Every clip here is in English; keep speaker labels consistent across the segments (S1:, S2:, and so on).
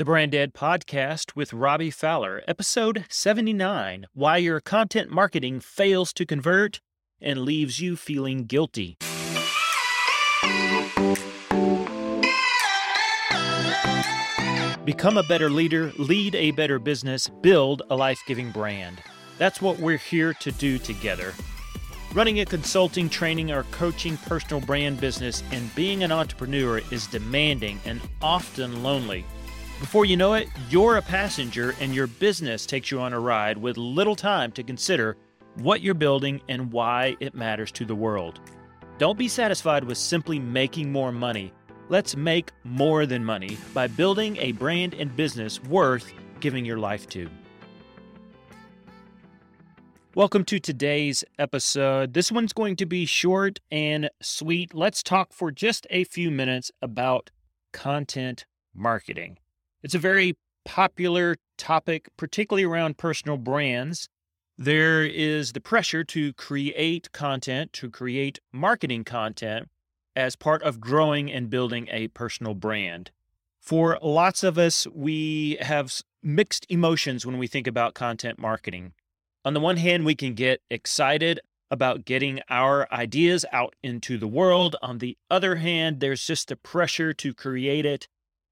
S1: The Brand Ed Podcast with Robby Fowler, episode 79 Why Your Content Marketing Fails to Convert and Leaves You Feeling Guilty. Become a better leader, lead a better business, build a life giving brand. That's what we're here to do together. Running a consulting, training, or coaching personal brand business and being an entrepreneur is demanding and often lonely. Before you know it, you're a passenger and your business takes you on a ride with little time to consider what you're building and why it matters to the world. Don't be satisfied with simply making more money. Let's make more than money by building a brand and business worth giving your life to. Welcome to today's episode. This one's going to be short and sweet. Let's talk for just a few minutes about content marketing. It's a very popular topic, particularly around personal brands. There is the pressure to create content, to create marketing content as part of growing and building a personal brand. For lots of us, we have mixed emotions when we think about content marketing. On the one hand, we can get excited about getting our ideas out into the world. On the other hand, there's just the pressure to create it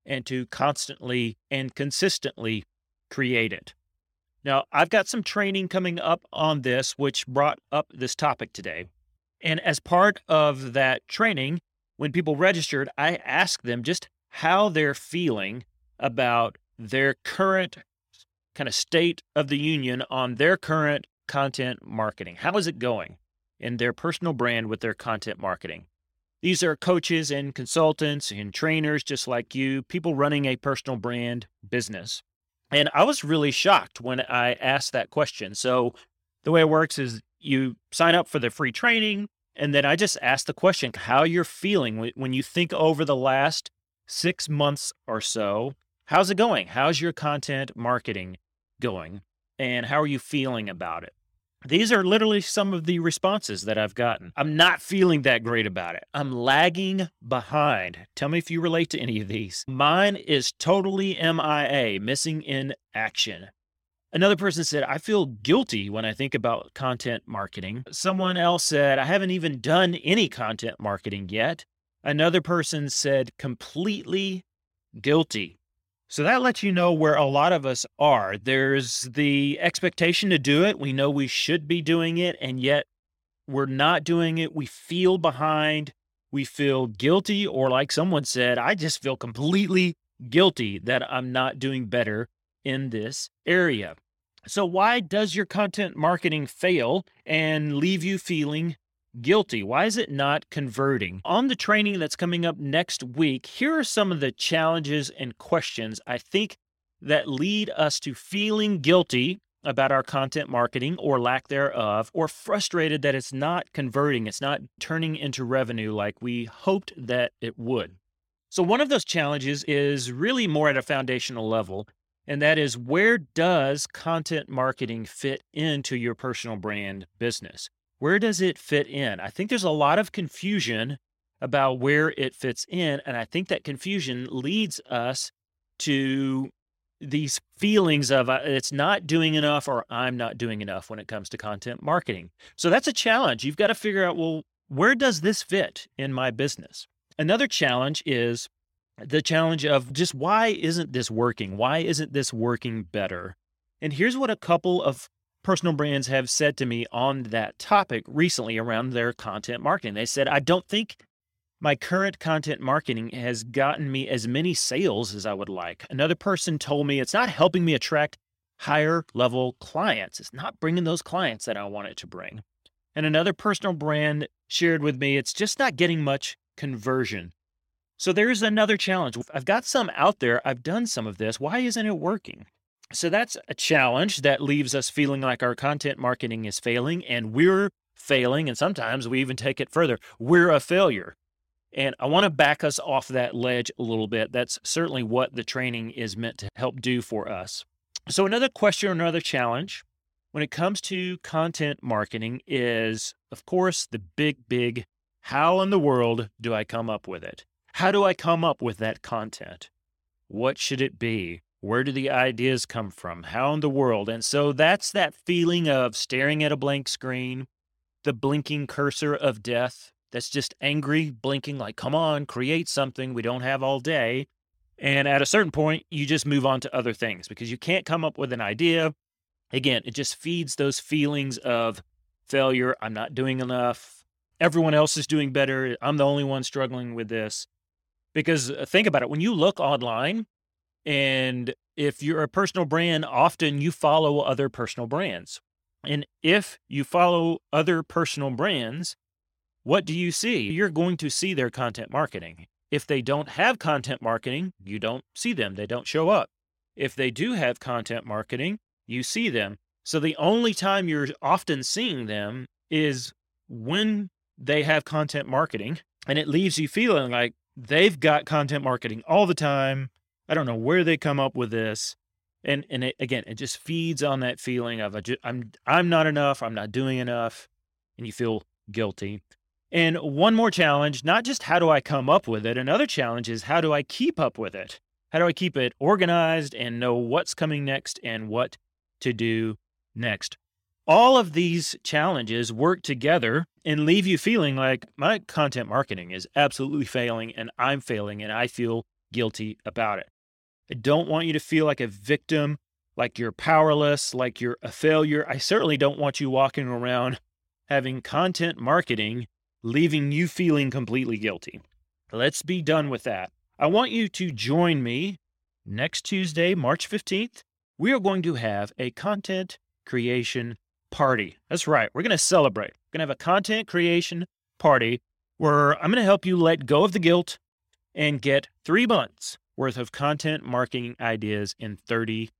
S1: and to constantly and consistently create it. Now, I've got some training coming up on this, which brought up this topic today. And as part of that training, when people registered, I asked them just how they're feeling about their current kind of state of the union on their current content marketing. How is it going in their personal brand with their content marketing? These are coaches and consultants and trainers just like you, people running a personal brand business. And I was really shocked when I asked that question. So the way it works is you sign up for the free training, and then I just ask the question how you're feeling when you think over the last six months or so. How's it going? How's your content marketing going? And how are you feeling about it? These are literally some of the responses that I've gotten. I'm not feeling that great about it. I'm lagging behind. Tell me if you relate to any of these. Mine is totally MIA, missing in action. Another person said, I feel guilty when I think about content marketing. Someone else said, I haven't even done any content marketing yet. Another person said, completely guilty. So that lets you know where a lot of us are. There's the expectation to do it. We know we should be doing it, and yet we're not doing it. We feel behind. We feel guilty, or like someone said, I just feel completely guilty that I'm not doing better in this area. So, why does your content marketing fail and leave you feeling guilty? Why is it not converting? On the training that's coming up next week, here are some of the challenges and questions I think that lead us to feeling guilty about our content marketing or lack thereof, or frustrated that it's not converting, it's not turning into revenue like we hoped that it would. So, one of those challenges is really more at a foundational level, and that is where does content marketing fit into your personal brand business? Where does it fit in? I think there's a lot of confusion about where it fits in. And I think that confusion leads us to these feelings of uh, it's not doing enough or I'm not doing enough when it comes to content marketing. So that's a challenge. You've got to figure out, well, where does this fit in my business? Another challenge is the challenge of just why isn't this working? Why isn't this working better? And here's what a couple of personal brands have said to me on that topic recently around their content marketing. They said, I don't think my current content marketing has gotten me as many sales as I would like. Another person told me it's not helping me attract higher level clients. It's not bringing those clients that I want it to bring. And another personal brand shared with me, it's just not getting much conversion. So there's another challenge. I've got some out there. I've done some of this. Why isn't it working? So that's a challenge that leaves us feeling like our content marketing is failing and we're failing. And sometimes we even take it further. We're a failure. And I want to back us off that ledge a little bit. That's certainly what the training is meant to help do for us. So, another question, another challenge when it comes to content marketing is, of course, the big, big how in the world do I come up with it? How do I come up with that content? What should it be? Where do the ideas come from? How in the world? And so that's that feeling of staring at a blank screen, the blinking cursor of death that's just angry, blinking, like, come on, create something. We don't have all day. And at a certain point, you just move on to other things because you can't come up with an idea. Again, it just feeds those feelings of failure. I'm not doing enough. Everyone else is doing better. I'm the only one struggling with this. Because uh, think about it when you look online, and if you're a personal brand, often you follow other personal brands. And if you follow other personal brands, what do you see? You're going to see their content marketing. If they don't have content marketing, you don't see them, they don't show up. If they do have content marketing, you see them. So the only time you're often seeing them is when they have content marketing. And it leaves you feeling like they've got content marketing all the time. I don't know where they come up with this. And and it, again, it just feeds on that feeling of I'm I'm not enough, I'm not doing enough, and you feel guilty. And one more challenge, not just how do I come up with it, another challenge is how do I keep up with it? How do I keep it organized and know what's coming next and what to do next? All of these challenges work together and leave you feeling like my content marketing is absolutely failing and I'm failing and I feel guilty about it. I don't want you to feel like a victim, like you're powerless, like you're a failure. I certainly don't want you walking around having content marketing leaving you feeling completely guilty. Let's be done with that. I want you to join me next Tuesday, March 15th. We are going to have a content creation party. That's right. We're going to celebrate. We're going to have a content creation party where I'm going to help you let go of the guilt and get three months worth of content marketing ideas in 30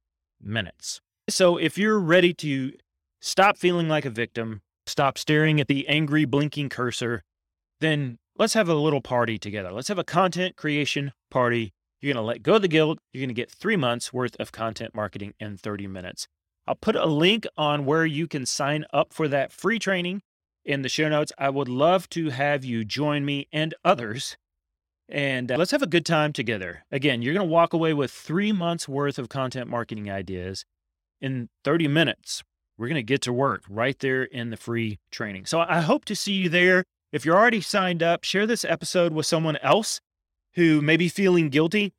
S1: minutes. So if you're ready to stop feeling like a victim, stop staring at the angry blinking cursor, then let's have a little party together. Let's have a content creation party. You're going to let go of the guilt. You're going to get three months worth of content marketing in 30 minutes. I'll put a link on where you can sign up for that free training in the show notes. I would love to have you join me and others and uh, let's have a good time together. Again, you're going to walk away with three months worth of content marketing ideas in 30 minutes. We're going to get to work right there in the free training. So I hope to see you there. If you're already signed up, share this episode with someone else who may be feeling guilty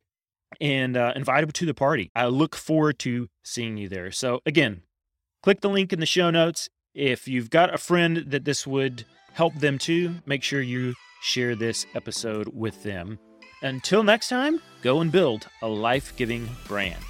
S1: and uh, invite them to the party. I look forward to seeing you there. So again, click the link in the show notes. If you've got a friend that this would help them to, make sure you share this episode with them. Until next time, go and build a life giving brand.